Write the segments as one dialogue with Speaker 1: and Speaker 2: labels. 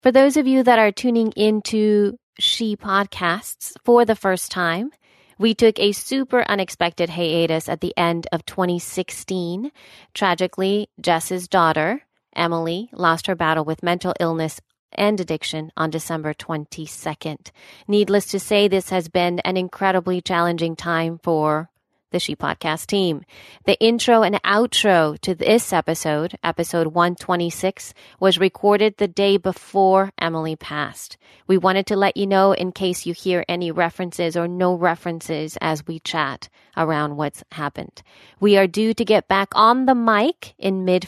Speaker 1: For those of you that are tuning into She Podcasts for the first time, we took a super unexpected hiatus at the end of 2016. Tragically, Jess's daughter, Emily, lost her battle with mental illness and addiction on December 22nd. Needless to say, this has been an incredibly challenging time for the She Podcast team. The intro and outro to this episode, episode 126, was recorded the day before Emily passed. We wanted to let you know in case you hear any references or no references as we chat around what's happened. We are due to get back on the mic in mid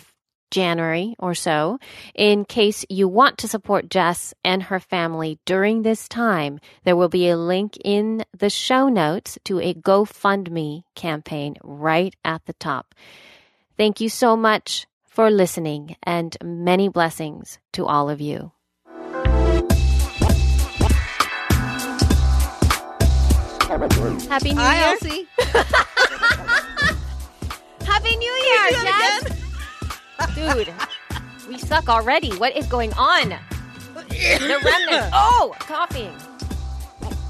Speaker 1: January or so. In case you want to support Jess and her family during this time, there will be a link in the show notes to a GoFundMe campaign right at the top. Thank you so much for listening and many blessings to all of you. Happy New
Speaker 2: Hi,
Speaker 1: Year.
Speaker 2: Elsie.
Speaker 1: Happy New Year, Jess. Dude, we suck already. What is going on? The remnants. Oh, coughing.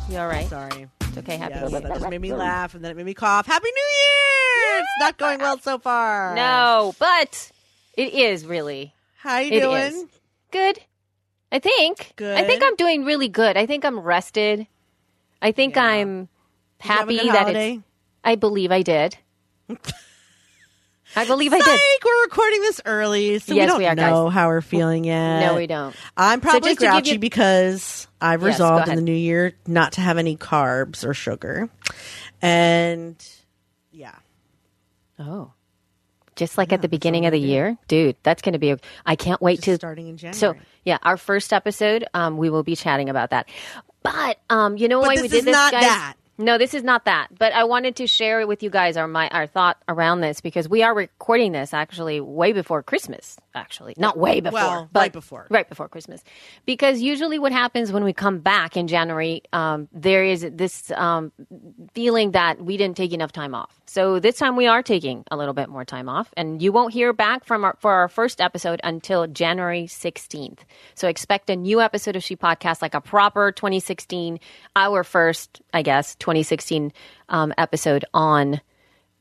Speaker 1: You all right?
Speaker 2: Sorry.
Speaker 1: It's okay. Happy
Speaker 2: Yes,
Speaker 1: New Year.
Speaker 2: that just made me laugh, and then it made me cough. Happy New Year! It's not going well so far.
Speaker 1: No, but it is really
Speaker 2: How you
Speaker 1: It
Speaker 2: doing?
Speaker 1: is. good. I think.
Speaker 2: Good.
Speaker 1: I think I'm doing really good. I think I'm rested. I think
Speaker 2: Yeah.
Speaker 1: I'm
Speaker 2: Did you have a
Speaker 1: happy
Speaker 2: good
Speaker 1: that
Speaker 2: holiday?
Speaker 1: it's. I believe I did. I believe I did.
Speaker 2: We're recording this early, so
Speaker 1: Yes,
Speaker 2: we don't
Speaker 1: we are, guys.
Speaker 2: know how we're feeling yet.
Speaker 1: No, we don't.
Speaker 2: I'm probably
Speaker 1: give
Speaker 2: grouchy
Speaker 1: you-
Speaker 2: because I've
Speaker 1: Yes,
Speaker 2: resolved in the new year not to have any carbs or sugar. And yeah.
Speaker 1: Oh. Just like at the beginning of the year, dude, that's going to be. A, I can't wait
Speaker 2: Just
Speaker 1: to
Speaker 2: starting in January.
Speaker 1: So yeah, our first episode, um, we will be chatting about that. But um, you know
Speaker 2: But
Speaker 1: why
Speaker 2: this
Speaker 1: we did
Speaker 2: is
Speaker 1: this,
Speaker 2: not
Speaker 1: guys?
Speaker 2: that.
Speaker 1: No, this is not that. But I wanted to share with you guys our my our thought around this because we are recording this actually way before Christmas. Actually, not way before,
Speaker 2: Well,
Speaker 1: but
Speaker 2: right before.
Speaker 1: right before Christmas. Because usually, what happens when we come back in January, um, there is this um, feeling that we didn't take enough time off. So this time we are taking a little bit more time off, and you won't hear back from our for our first episode until January sixteenth. So expect a new episode of She Podcast, like a proper 2016, our first, I guess, 2016 um, episode on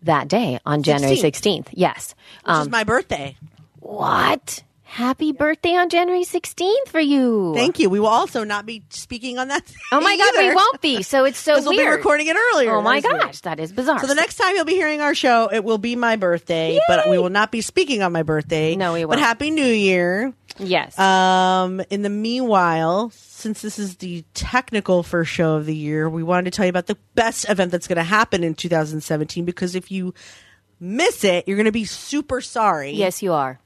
Speaker 1: that day on January
Speaker 2: 16th.
Speaker 1: sixteenth. Yes.
Speaker 2: Which
Speaker 1: Um,
Speaker 2: is my birthday.
Speaker 1: what? Happy birthday on January 16th for you.
Speaker 2: Thank you. We will also not be speaking on that.
Speaker 1: Oh my God, we won't be. So it's so
Speaker 2: Because we'll be recording it earlier.
Speaker 1: Oh my
Speaker 2: is weird.
Speaker 1: gosh, that is bizarre.
Speaker 2: So the next time you'll be hearing our show, it will be my birthday, but we will not be speaking on my birthday.
Speaker 1: No, we
Speaker 2: But
Speaker 1: won't.
Speaker 2: happy New Year.
Speaker 1: yes.
Speaker 2: Um, in the meanwhile, since this is the technical first show of the year, we wanted to tell you about the best event that's going to happen in 2017 because if you miss it, you're going to be super sorry.
Speaker 1: yes, you are.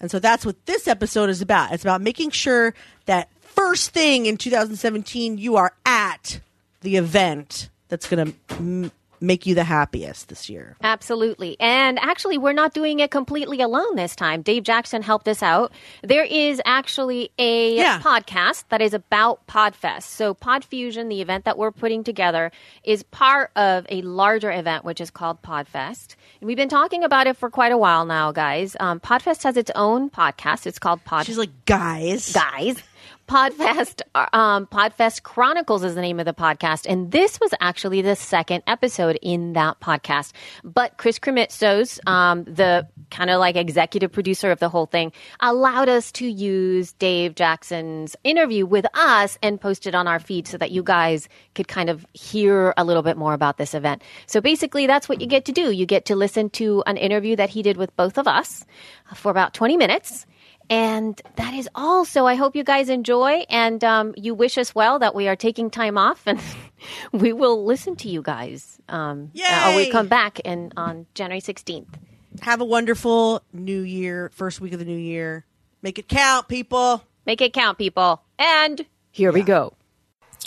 Speaker 2: And so that's what this episode is about. It's about making sure that first thing in 2017 you are at the event that's going to m- make you the happiest this year.
Speaker 1: Absolutely. And actually, we're not doing it completely alone this time. Dave Jackson helped us out. There is actually a
Speaker 2: Yeah.
Speaker 1: podcast that is about Podfest. So, Podfusion, the event that we're putting together, is part of a larger event, which is called Podfest. And we've been talking about it for quite a while now, guys. Um, Podfest has its own podcast. It's called Pod
Speaker 2: She's like, guys.
Speaker 1: guys. Podfest, um, Podfest Chronicles is the name of the podcast, and this was actually the second episode in that podcast. But Chris Krimitsos, um, the kind of like executive producer of the whole thing, allowed us to use Dave Jackson's interview with us and post it on our feed so that you guys could kind of hear a little bit more about this event. So basically, that's what you get to do. You get to listen to an interview that he did with both of us for about 20 minutes. And that is all. So I hope you guys enjoy and um, you wish us well that we are taking time off and we will listen to you guys. Um, uh, we come back in, on January 16th.
Speaker 2: Have a wonderful new year, first week of the new year. Make it count, people.
Speaker 1: Make it count, people. And here we go.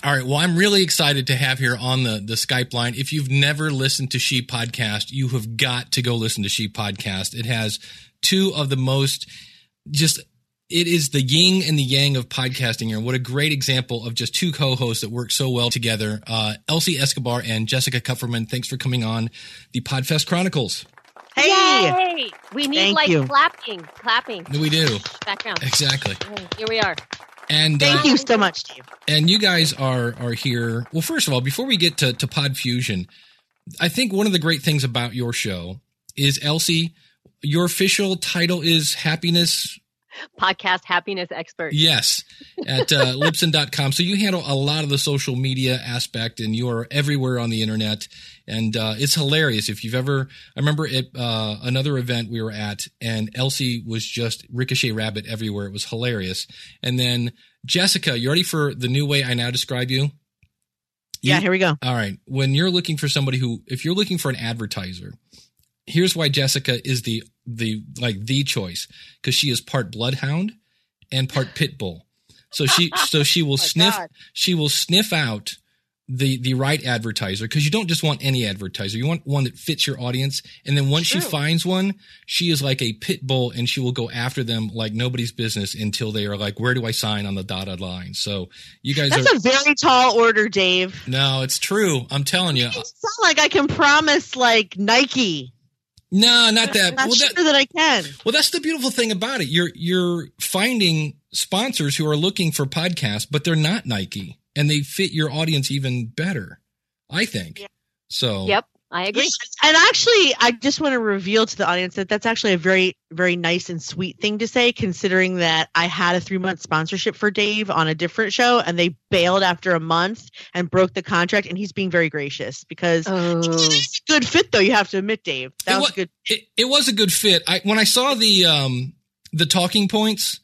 Speaker 3: All right. Well, I'm really excited to have here on the, the Skype line. If you've never listened to She Podcast, you have got to go listen to She Podcast. It has two of the most just it is the yin and the yang of podcasting here. What a great example of just two co-hosts that work so well together. Uh, Elsie Escobar and Jessica Kupferman. Thanks for coming on the Podfest Chronicles.
Speaker 2: Hey,
Speaker 1: Yay! We need
Speaker 2: Thank
Speaker 1: like
Speaker 2: you.
Speaker 1: clapping, clapping
Speaker 3: We do
Speaker 1: background.
Speaker 3: exactly.
Speaker 1: Here we are.
Speaker 3: And
Speaker 2: thank
Speaker 3: uh,
Speaker 2: you so much, Dave.
Speaker 3: and you guys are are here. Well, first of all, before we get to to Pod Fusion, I think one of the great things about your show is Elsie. Your official title is happiness
Speaker 1: Podcast happiness expert.
Speaker 3: Yes, at uh, Libsyn.com. So you handle a lot of the social media aspect and you are everywhere on the internet. And uh, it's hilarious. If you've ever, I remember at uh, another event we were at and Elsie was just Ricochet Rabbit everywhere. It was hilarious. And then Jessica, you ready for the new way I now describe you?
Speaker 2: Yeah,
Speaker 3: You-
Speaker 2: here we go.
Speaker 3: all right. When you're looking for somebody who, if you're looking for an advertiser, here's why Jessica is the the like the choice because she is part bloodhound and part pit bull. So she so she will oh sniff
Speaker 1: God.
Speaker 3: she will sniff out the the right advertiser because you don't just want any advertiser you want one that fits your audience and then once she finds one she is like a pit bull and she will go after them like nobody's business until they are like where do I sign on the dotted line so you guys
Speaker 2: That's
Speaker 3: are
Speaker 2: a very tall order, Dave.
Speaker 3: no it's true I'm telling you
Speaker 2: It sound like I can promise like Nike.
Speaker 3: No, not that.
Speaker 2: Not
Speaker 3: Well,
Speaker 2: sure
Speaker 3: that,
Speaker 2: that I can.
Speaker 3: well, that's the beautiful thing about it. You're you're finding sponsors who are looking for podcasts, but they're not Nike, and they fit your audience even better. I think.
Speaker 2: Yeah.
Speaker 3: So.
Speaker 1: Yep, I agree.
Speaker 2: And actually, I just want to reveal to the audience that that's actually a very, very nice and sweet thing to say, considering that I had a three month sponsorship for Dave on a different show and they bailed after a month and broke the contract. And he's being very gracious because
Speaker 1: Oh,
Speaker 2: it's a good fit, though, you have to admit, Dave. That
Speaker 3: It
Speaker 2: was
Speaker 3: wa-
Speaker 2: a good.
Speaker 3: It, it was a good fit. I when I saw the um the talking points,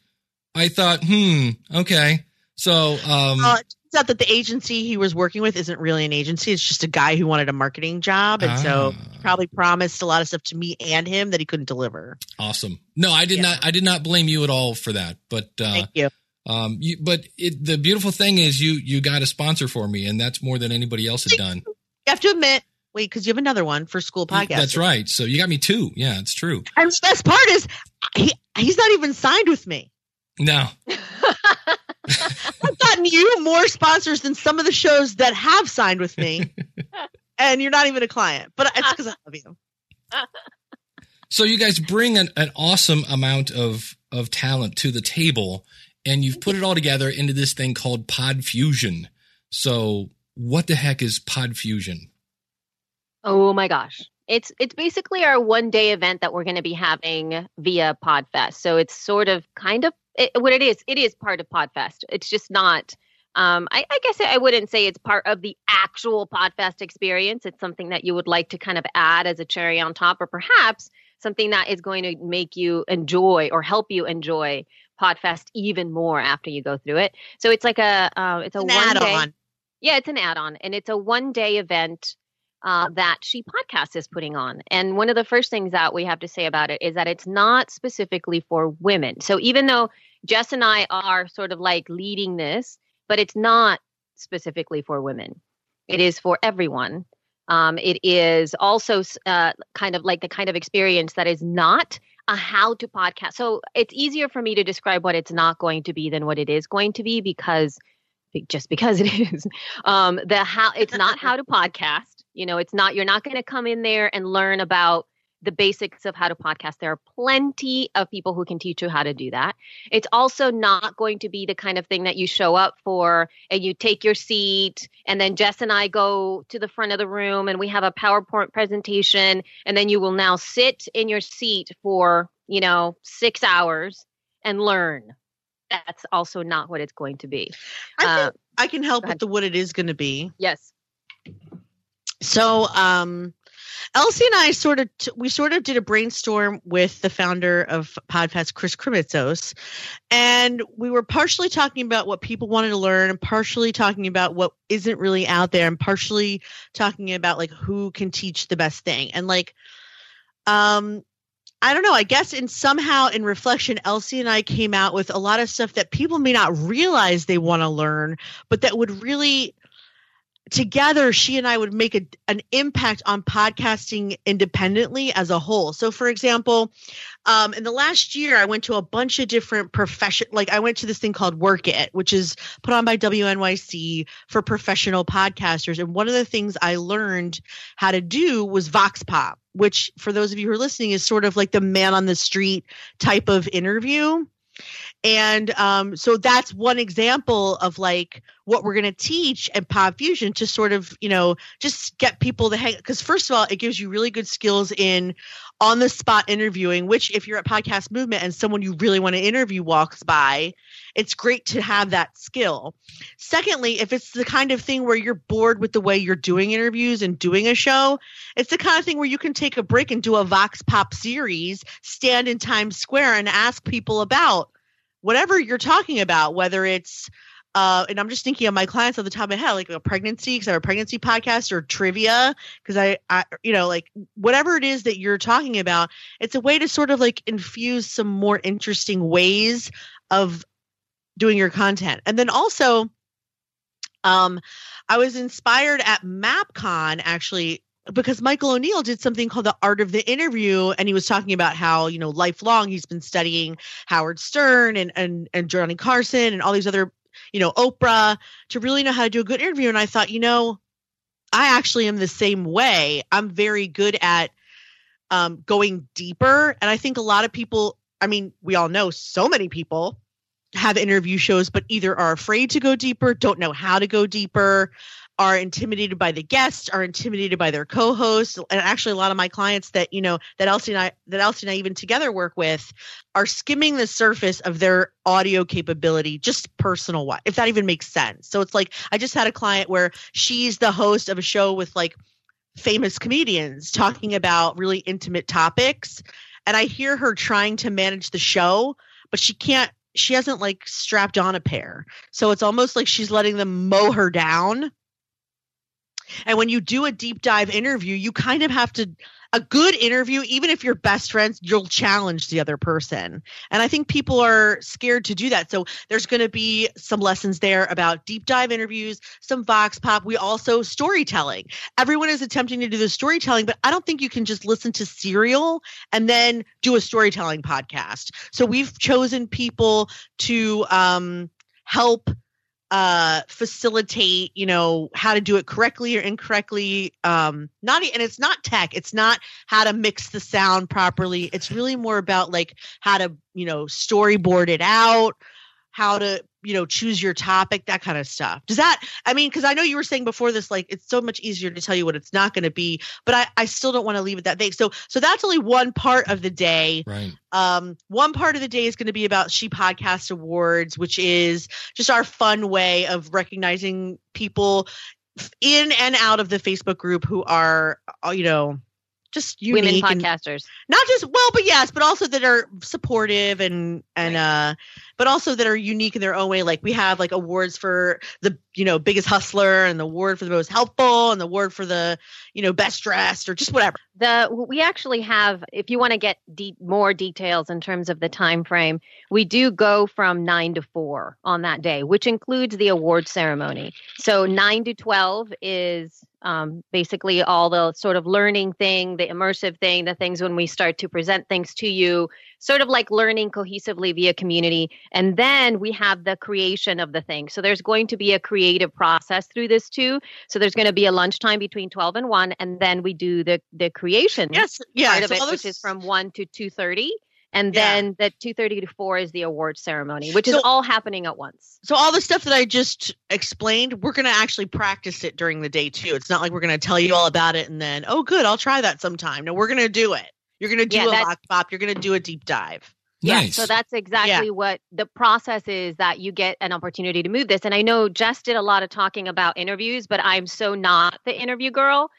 Speaker 3: I thought, hmm, okay. So um
Speaker 2: Uh, it turns out that the agency he was working with isn't really an agency. It's just a guy who wanted a marketing job. And so
Speaker 3: Ah.
Speaker 2: he probably promised a lot of stuff to me and him that he couldn't deliver.
Speaker 3: awesome. No, I did
Speaker 2: Yeah.
Speaker 3: not. I did not blame you at all for that. But uh,
Speaker 2: Thank you.
Speaker 3: Um, you, but it, the beautiful thing is you you got a sponsor for me, and that's more than anybody else had done.
Speaker 2: You have to admit, wait, because you have another one for school podcast.
Speaker 3: That's right. So you got me two. Yeah, it's true.
Speaker 2: And the best part is he he's not even signed with me.
Speaker 3: No,
Speaker 2: I've gotten you more sponsors than some of the shows that have signed with me. and you're not even a client. But it's because I love you.
Speaker 3: so you guys bring an, an awesome amount of of talent to the table, and you've put it all together into this thing called Pod Fusion. So what the heck is Pod Fusion?
Speaker 1: oh my gosh. It's it's basically our one day event that we're going to be having via Podfest. So it's sort of kind of it, what it is. It is part of Podfest. It's just not. Um, I, I guess I wouldn't say it's part of the actual Podfest experience. It's something that you would like to kind of add as a cherry on top, or perhaps something that is going to make you enjoy or help you enjoy Podfest even more after you go through it. So it's like a uh, it's a
Speaker 2: An
Speaker 1: one day.
Speaker 2: add-on.
Speaker 1: Yeah, it's an add-on, and it's a one-day event uh, that She Podcast is putting on. And one of the first things that we have to say about it is that it's not specifically for women. So even though Jess and I are sort of like leading this, but it's not specifically for women. It is for everyone. Um, it is also uh, kind of like the kind of experience that is not a how to podcast. So it's easier for me to describe what it's not going to be than what it is going to be because just because it is um the how it's not how to podcast you know it's not you're not going to come in there and learn about the basics of how to podcast. There are plenty of people who can teach you how to do that. It's also not going to be the kind of thing that you show up for and you take your seat and then jess and i go to the front of the room and we have a powerpoint presentation and then you will now sit in your seat for you know six hours and learn. That's also not what it's going to be.
Speaker 2: I
Speaker 1: Uh,
Speaker 2: I can help with the what it is going to be.
Speaker 1: yes
Speaker 2: So, um, Elsie and I sort of t- we sort of did a brainstorm with the founder of Podfest, Chris Krimitsos, and we were partially talking about what people wanted to learn, and partially talking about what isn't really out there, and partially talking about like who can teach the best thing. And like, um, I don't know. I guess in somehow in reflection, Elsie and I came out with a lot of stuff that people may not realize they want to learn, but that would really together she and I would make a, an impact on podcasting independently as a whole. So for example, um, in the last year, I went to a bunch of different profession, like I went to this thing called Werk It, which is put on by WNYC for professional podcasters. And one of the things I learned how to do was Vox Pop, which for those of you who are listening is sort of like the man on the street type of interview. And um, so that's one example of like what we're going to teach at Pod Fusion to sort of, you know, just get people to hang. Because, first of all, it gives you really good skills in on the spot interviewing, which, if you're at Podcast Movement and someone you really want to interview walks by, it's great to have that skill. Secondly, if it's the kind of thing where you're bored with the way you're doing interviews and doing a show, it's the kind of thing where you can take a break and do a Vox Pop series, stand in Times Square and ask people about whatever you're talking about, whether it's uh, and I'm just thinking of my clients at the top of my head, like a pregnancy, because I have a pregnancy podcast or trivia, because I, I, you know, like whatever it is that you're talking about, it's a way to sort of like infuse some more interesting ways of doing your content. And then also, um, I was inspired at MapCon actually because Michael O'Neal did something called the art of the interview and he was talking about how, you know, lifelong he's been studying Howard Stern and and and Johnny Carson and all these other, you know, Oprah to really know how to do a good interview and I thought, you know, I actually am the same way. I'm very good at um, going deeper and I think a lot of people, I mean, we all know so many people have interview shows but either are afraid to go deeper, don't know how to go deeper are intimidated by the guests, are intimidated by their co-hosts, and actually a lot of my clients that you know that Elsie and I that Elsie and I even together work with are skimming the surface of their audio capability, just personal wise, if that even makes sense. So it's like I just had a client where she's the host of a show with like famous comedians talking about really intimate topics, and I hear her trying to manage the show, but she can't she hasn't like strapped on a pair. So it's almost like she's letting them mow her down and when you do a deep dive interview, you kind of have to a good interview, even if you're best friends, you'll challenge the other person. And I think people are scared to do that. So there's going to be some lessons there about deep dive interviews, some Vox Pop. We also storytelling. Everyone is attempting to do the storytelling, but I don't think you can just listen to Serial and then do a storytelling podcast. So we've chosen people to um, help uh facilitate you know how to do it correctly or incorrectly. Um not and it's not tech. It's not how to mix the sound properly. It's really more about like how to you know storyboard it out how to you know choose your topic that kind of stuff. Does that i mean because i know you were saying before this like it's so much easier to tell you what it's not going to be but i i still don't want to leave it that vague. So so that's only one part of the day.
Speaker 3: Right.
Speaker 2: Um one part of the day is going to be about she podcast awards which is just our fun way of recognizing people in and out of the facebook group who are uh, you know just
Speaker 1: women podcasters
Speaker 2: not just well but yes but also that are supportive and and right. uh but also that are unique in their own way like we have like awards for the you know biggest hustler and the award for the most helpful and the award for the you know best dressed or just whatever
Speaker 1: the we actually have if you want to get de- more details in terms of the time frame we do go from 9 to 4 on that day which includes the award ceremony so 9 to 12 is um, basically all the sort of learning thing, the immersive thing, the things when we start to present things to you, sort of like learning cohesively via community. And then we have the creation of the thing. So there's going to be a creative process through this too. So there's going to be a lunchtime between 12 and 1, and then we do the the creation
Speaker 2: yes, yeah,
Speaker 1: part of it, which is from 1 to 2.30 and then yeah. the 2.30 to 4 is the award ceremony which so, is all happening at once.
Speaker 2: So all the stuff that i just explained we're going to actually practice it during the day too. It's not like we're going to tell you all about it and then oh good i'll try that sometime. No we're going to do it. You're going to do yeah, a Vox Pop you're going to do a deep dive
Speaker 1: Nice. Yeah, so that's exactly yeah. what the process is that you get an opportunity to move this. And I know Jess did a lot of talking about interviews, but I'm so not the interview girl.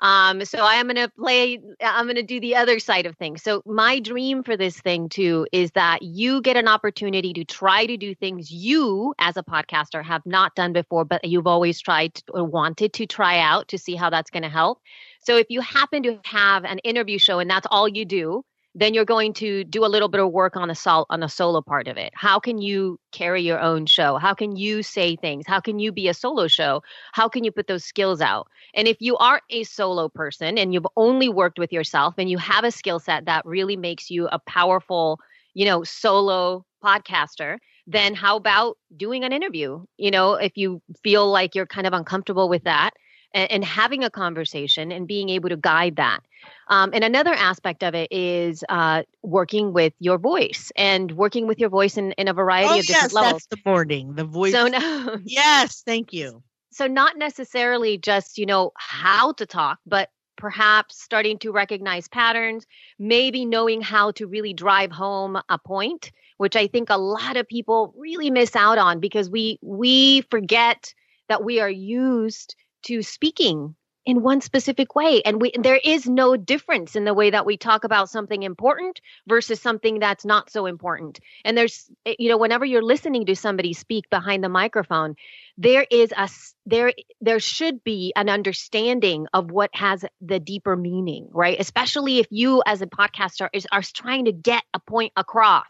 Speaker 1: Um, so I am going to play, I'm going to do the other side of things. So my dream for this thing too is that you get an opportunity to try to do things you as a podcaster have not done before, but you've always tried or wanted to try out to see how that's going to help. So if you happen to have an interview show and that's all you do, then you're going to do a little bit of work on the sol- on the solo part of it. How can you carry your own show? How can you say things? How can you be a solo show? How can you put those skills out? And if you are a solo person and you've only worked with yourself and you have a skill set that really makes you a powerful, you know, solo podcaster, then how about doing an interview? You know, if you feel like you're kind of uncomfortable with that, and, and having a conversation and being able to guide that. Um, and another aspect of it is uh, working with your voice and working with your voice in, in a variety
Speaker 2: oh,
Speaker 1: of different
Speaker 2: yes,
Speaker 1: levels.
Speaker 2: That's the morning. The voice.
Speaker 1: So no,
Speaker 2: yes, thank you.
Speaker 1: So not necessarily just you know how to talk, but perhaps starting to recognize patterns, maybe knowing how to really drive home a point, which I think a lot of people really miss out on because we we forget that we are used to speaking in one specific way. And we there is no difference in the way that we talk about something important versus something that's not so important. And there's eh, you know whenever you're listening to somebody speak behind the microphone there is a there there should be an understanding of what has the deeper meaning right? Especially if you as a podcaster is are trying to get a point across.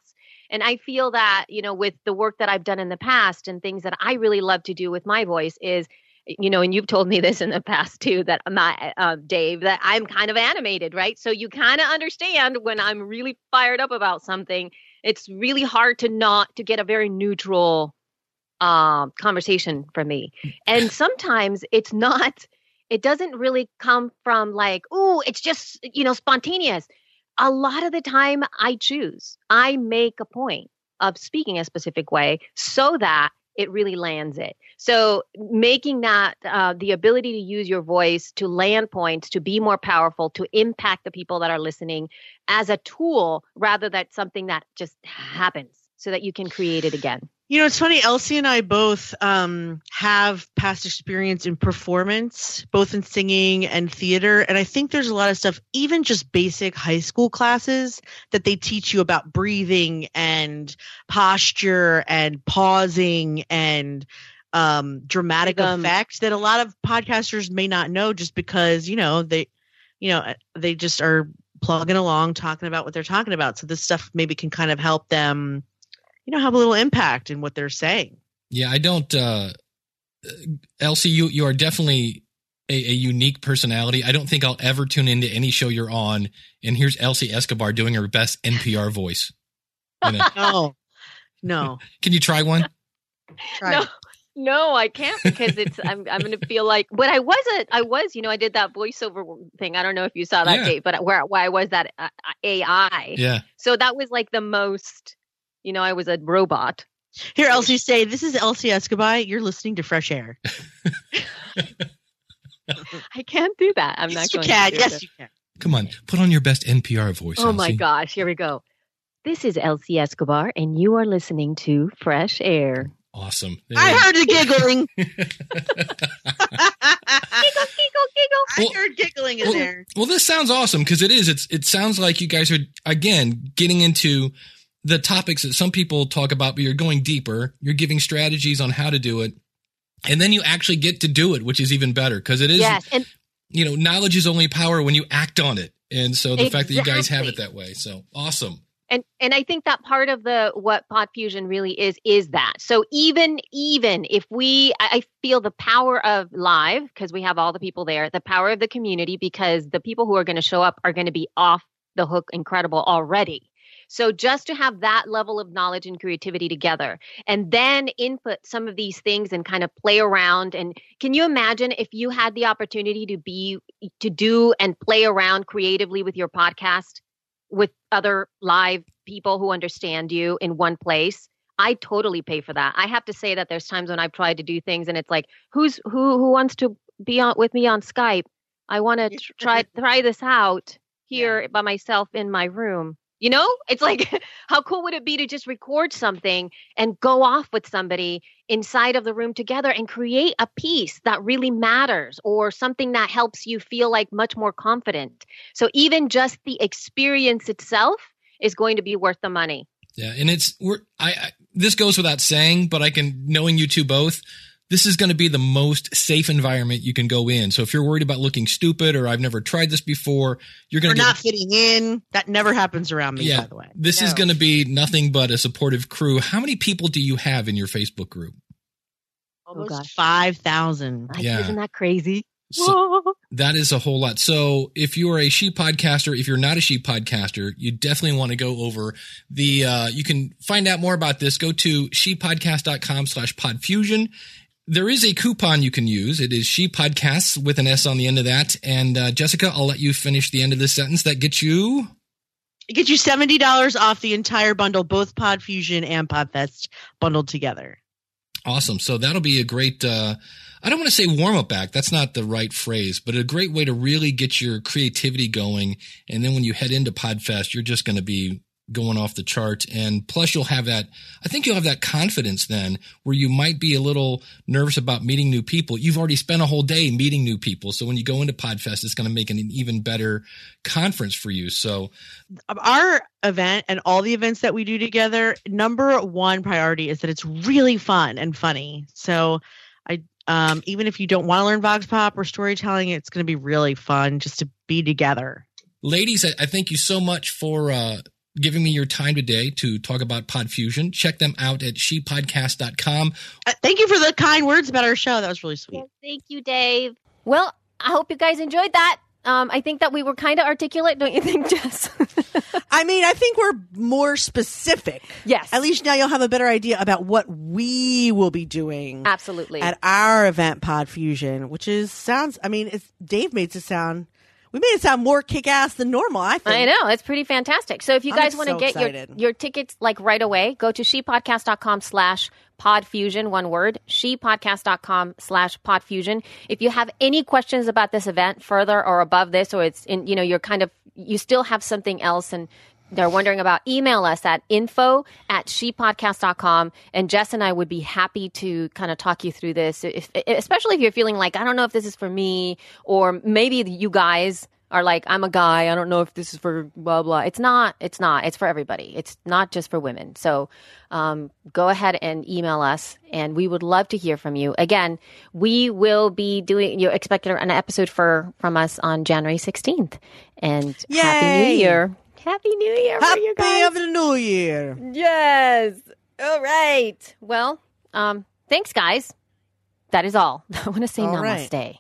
Speaker 1: And i feel that you know with the work that i've done in the past and things that i really love to do with my voice is you know, and you've told me this in the past too, that my uh, Dave, that I'm kind of animated, right? So you kind of understand when I'm really fired up about something. It's really hard to not to get a very neutral uh, conversation from me, and sometimes it's not. It doesn't really come from like, oh, it's just you know spontaneous. A lot of the time, I choose. I make a point of speaking a specific way so that it really lands it. So making that uh, the ability to use your voice to land points, to be more powerful, to impact the people that are listening as a tool rather than something that just happens so that you can create it again.
Speaker 2: You know, it's funny. Elsie and I both um, have past experience in performance, both in singing and theater. And I think there's a lot of stuff, even just basic high school classes, that they teach you about breathing and posture and pausing and um, dramatic um, effect that a lot of podcasters may not know just because, you know, they, you know, they just are plugging along talking about what they're talking about. So this stuff maybe can kind of help them you know have a little impact in what they're saying.
Speaker 3: Yeah i don't uh elsie you you are definitely a, a, unique personality. I don't think i'll ever tune into any show you're on and here's elsie escobar doing her best npr voice.
Speaker 2: You know? no. No.
Speaker 3: Can you try one?
Speaker 1: Try no. No, I can't because it's I'm I'm gonna feel like but I wasn't I was you know I did that voiceover thing. I don't know if you saw that yeah. date but where why was that uh, AI
Speaker 3: yeah.
Speaker 1: So that was like the most you know, I was a robot.
Speaker 2: Here, Elsie, say, this is Elsie Escobar. You're listening to Fresh Air.
Speaker 1: I can't do that. I'm
Speaker 2: yes,
Speaker 1: not going
Speaker 2: you can.
Speaker 1: to.
Speaker 2: yes, you can.
Speaker 3: Come on, put on your best NPR voice.
Speaker 1: Oh
Speaker 3: Elsie.
Speaker 1: my gosh, here we go. This is Elsie Escobar, and you are listening to Fresh Air.
Speaker 3: Awesome.
Speaker 2: There I heard the giggling.
Speaker 1: giggle, giggle, giggle.
Speaker 2: Well, I heard giggling in
Speaker 3: well,
Speaker 2: there.
Speaker 3: Well, this sounds awesome because it is. It's. It sounds like you guys are again getting into the topics that some people talk about, but you're going deeper. You're giving strategies on how to do it. And then you actually get to do it, which is even better because it is,
Speaker 1: yes, and,
Speaker 3: you know, knowledge is only power when you act on it. And so the exactly. fact that you guys have it that way. So awesome.
Speaker 1: And and I think that part of the what Pod Fusion really is is that. So even even if we I feel the power of live because we have all the people there, the power of the community because the people who are going to show up are going to be off the hook incredible already. So just to have that level of knowledge and creativity together and then input some of these things and kind of play around and can you imagine if you had the opportunity to be to do and play around creatively with your podcast with other live people who understand you in one place? I totally pay for that. I have to say that there's times when I've tried to do things and it's like who's who who wants to be on with me on Skype? I want to try try this out here yeah. by myself in my room. You know, it's like, how cool would it be to just record something and go off with somebody inside of the room together and create a piece that really matters or something that helps you feel like much more confident? So, even just the experience itself is going to be worth the money.
Speaker 3: Yeah. And it's, we're, I, I this goes without saying, but I can, knowing you two both, this is going to be the most safe environment you can go in. So if you're worried about looking stupid or I've never tried this before, you're going to
Speaker 2: not fitting in. That never happens around me,
Speaker 3: yeah,
Speaker 2: by the way.
Speaker 3: this is going to be nothing but a supportive crew. How many people do you have in your Facebook group?
Speaker 2: Almost
Speaker 1: gosh.
Speaker 2: 5,000.
Speaker 3: Yeah.
Speaker 1: Isn't that crazy?
Speaker 3: So, That is a whole lot. So if you are a sheep podcaster, if you're not a sheep podcaster, you definitely want to go over the, uh, you can find out more about this. Go to shepodcast.com slash podfusion. There is a coupon you can use. It is she podcasts with an S on the end of that. And, uh, Jessica, I'll let you finish the end of this sentence. That gets you.
Speaker 2: It gets you $70 off the entire bundle, both Pod Fusion and Podfest bundled together.
Speaker 3: Awesome. So that'll be a great, uh, I don't want to say warm up act. That's not the right phrase, but a great way to really get your creativity going. And then when you head into Podfest, you're just going to be going off the chart. And plus you'll have that, I think you'll have that confidence then where you might be a little nervous about meeting new people. You've already spent a whole day meeting new people. So when you go into Podfest, it's going to make an even better conference for you. So
Speaker 2: Our event and all the events that we do together, number one priority is that it's really fun and funny. So I um, even if you don't want to learn Vox Pop or storytelling, it's going to be really fun just to be together.
Speaker 3: ladies, I, I thank you so much for uh, giving me your time today to talk about Podfusion. Check them out at shepodcast.com.
Speaker 2: Uh, thank you for the kind words about our show. That was really sweet.
Speaker 1: Yes, thank you, Dave. Well, I hope you guys enjoyed that. Um, I think that we were kind of articulate, don't you think, Jess?
Speaker 2: I mean, I think we're more specific.
Speaker 1: yes,
Speaker 2: At least now you'll have a better idea about what we will be doing
Speaker 1: absolutely.
Speaker 2: at our event, Pod Fusion, which is sounds. I mean, it's Dave made it sound. We made it sound more kick ass than normal. I think.
Speaker 1: I know it's pretty fantastic. So if you
Speaker 2: I'm
Speaker 1: guys want to
Speaker 2: so
Speaker 1: get your your tickets like right away, go to shepodcast.com slash podfusion, one word, shepodcast.com slash podfusion. If you have any questions about this event further or above this, or it's in, you know, you're kind of, you still have something else and they're wondering about, email us at info at shepodcast.com. And Jess and I would be happy to kind of talk you through this, if, especially if you're feeling like, I don't know if this is for me, or maybe you guys are like, I'm a guy. I don't know if this is for blah, blah. It's not. It's not. It's for everybody. It's not just for women. So um, go ahead and email us, and we would love to hear from you. Again, we will be doing, you expect an episode for from us on January 16th. And Happy New Year. Happy New Year for you
Speaker 2: Happy
Speaker 1: guys.
Speaker 2: of the New Year.
Speaker 1: Yes. All right. Well, um, thanks, guys. That is all. I want to say
Speaker 2: All right.
Speaker 1: namaste.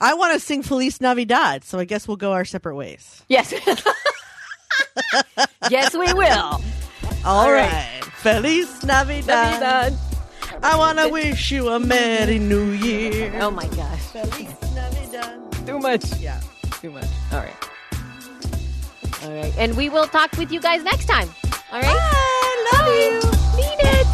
Speaker 2: I want to sing Feliz Navidad, so I guess we'll go our separate ways.
Speaker 1: Yes. yes, we will.
Speaker 2: All
Speaker 1: right.
Speaker 2: right. Feliz Navidad. I want to wish you a Merry New Year.
Speaker 1: Oh my gosh.
Speaker 2: Feliz Navidad.
Speaker 1: Too much.
Speaker 2: Yeah.
Speaker 1: Too much. All right. All right. And we will talk with you guys next time. All right.
Speaker 2: I love you.
Speaker 1: Mean it.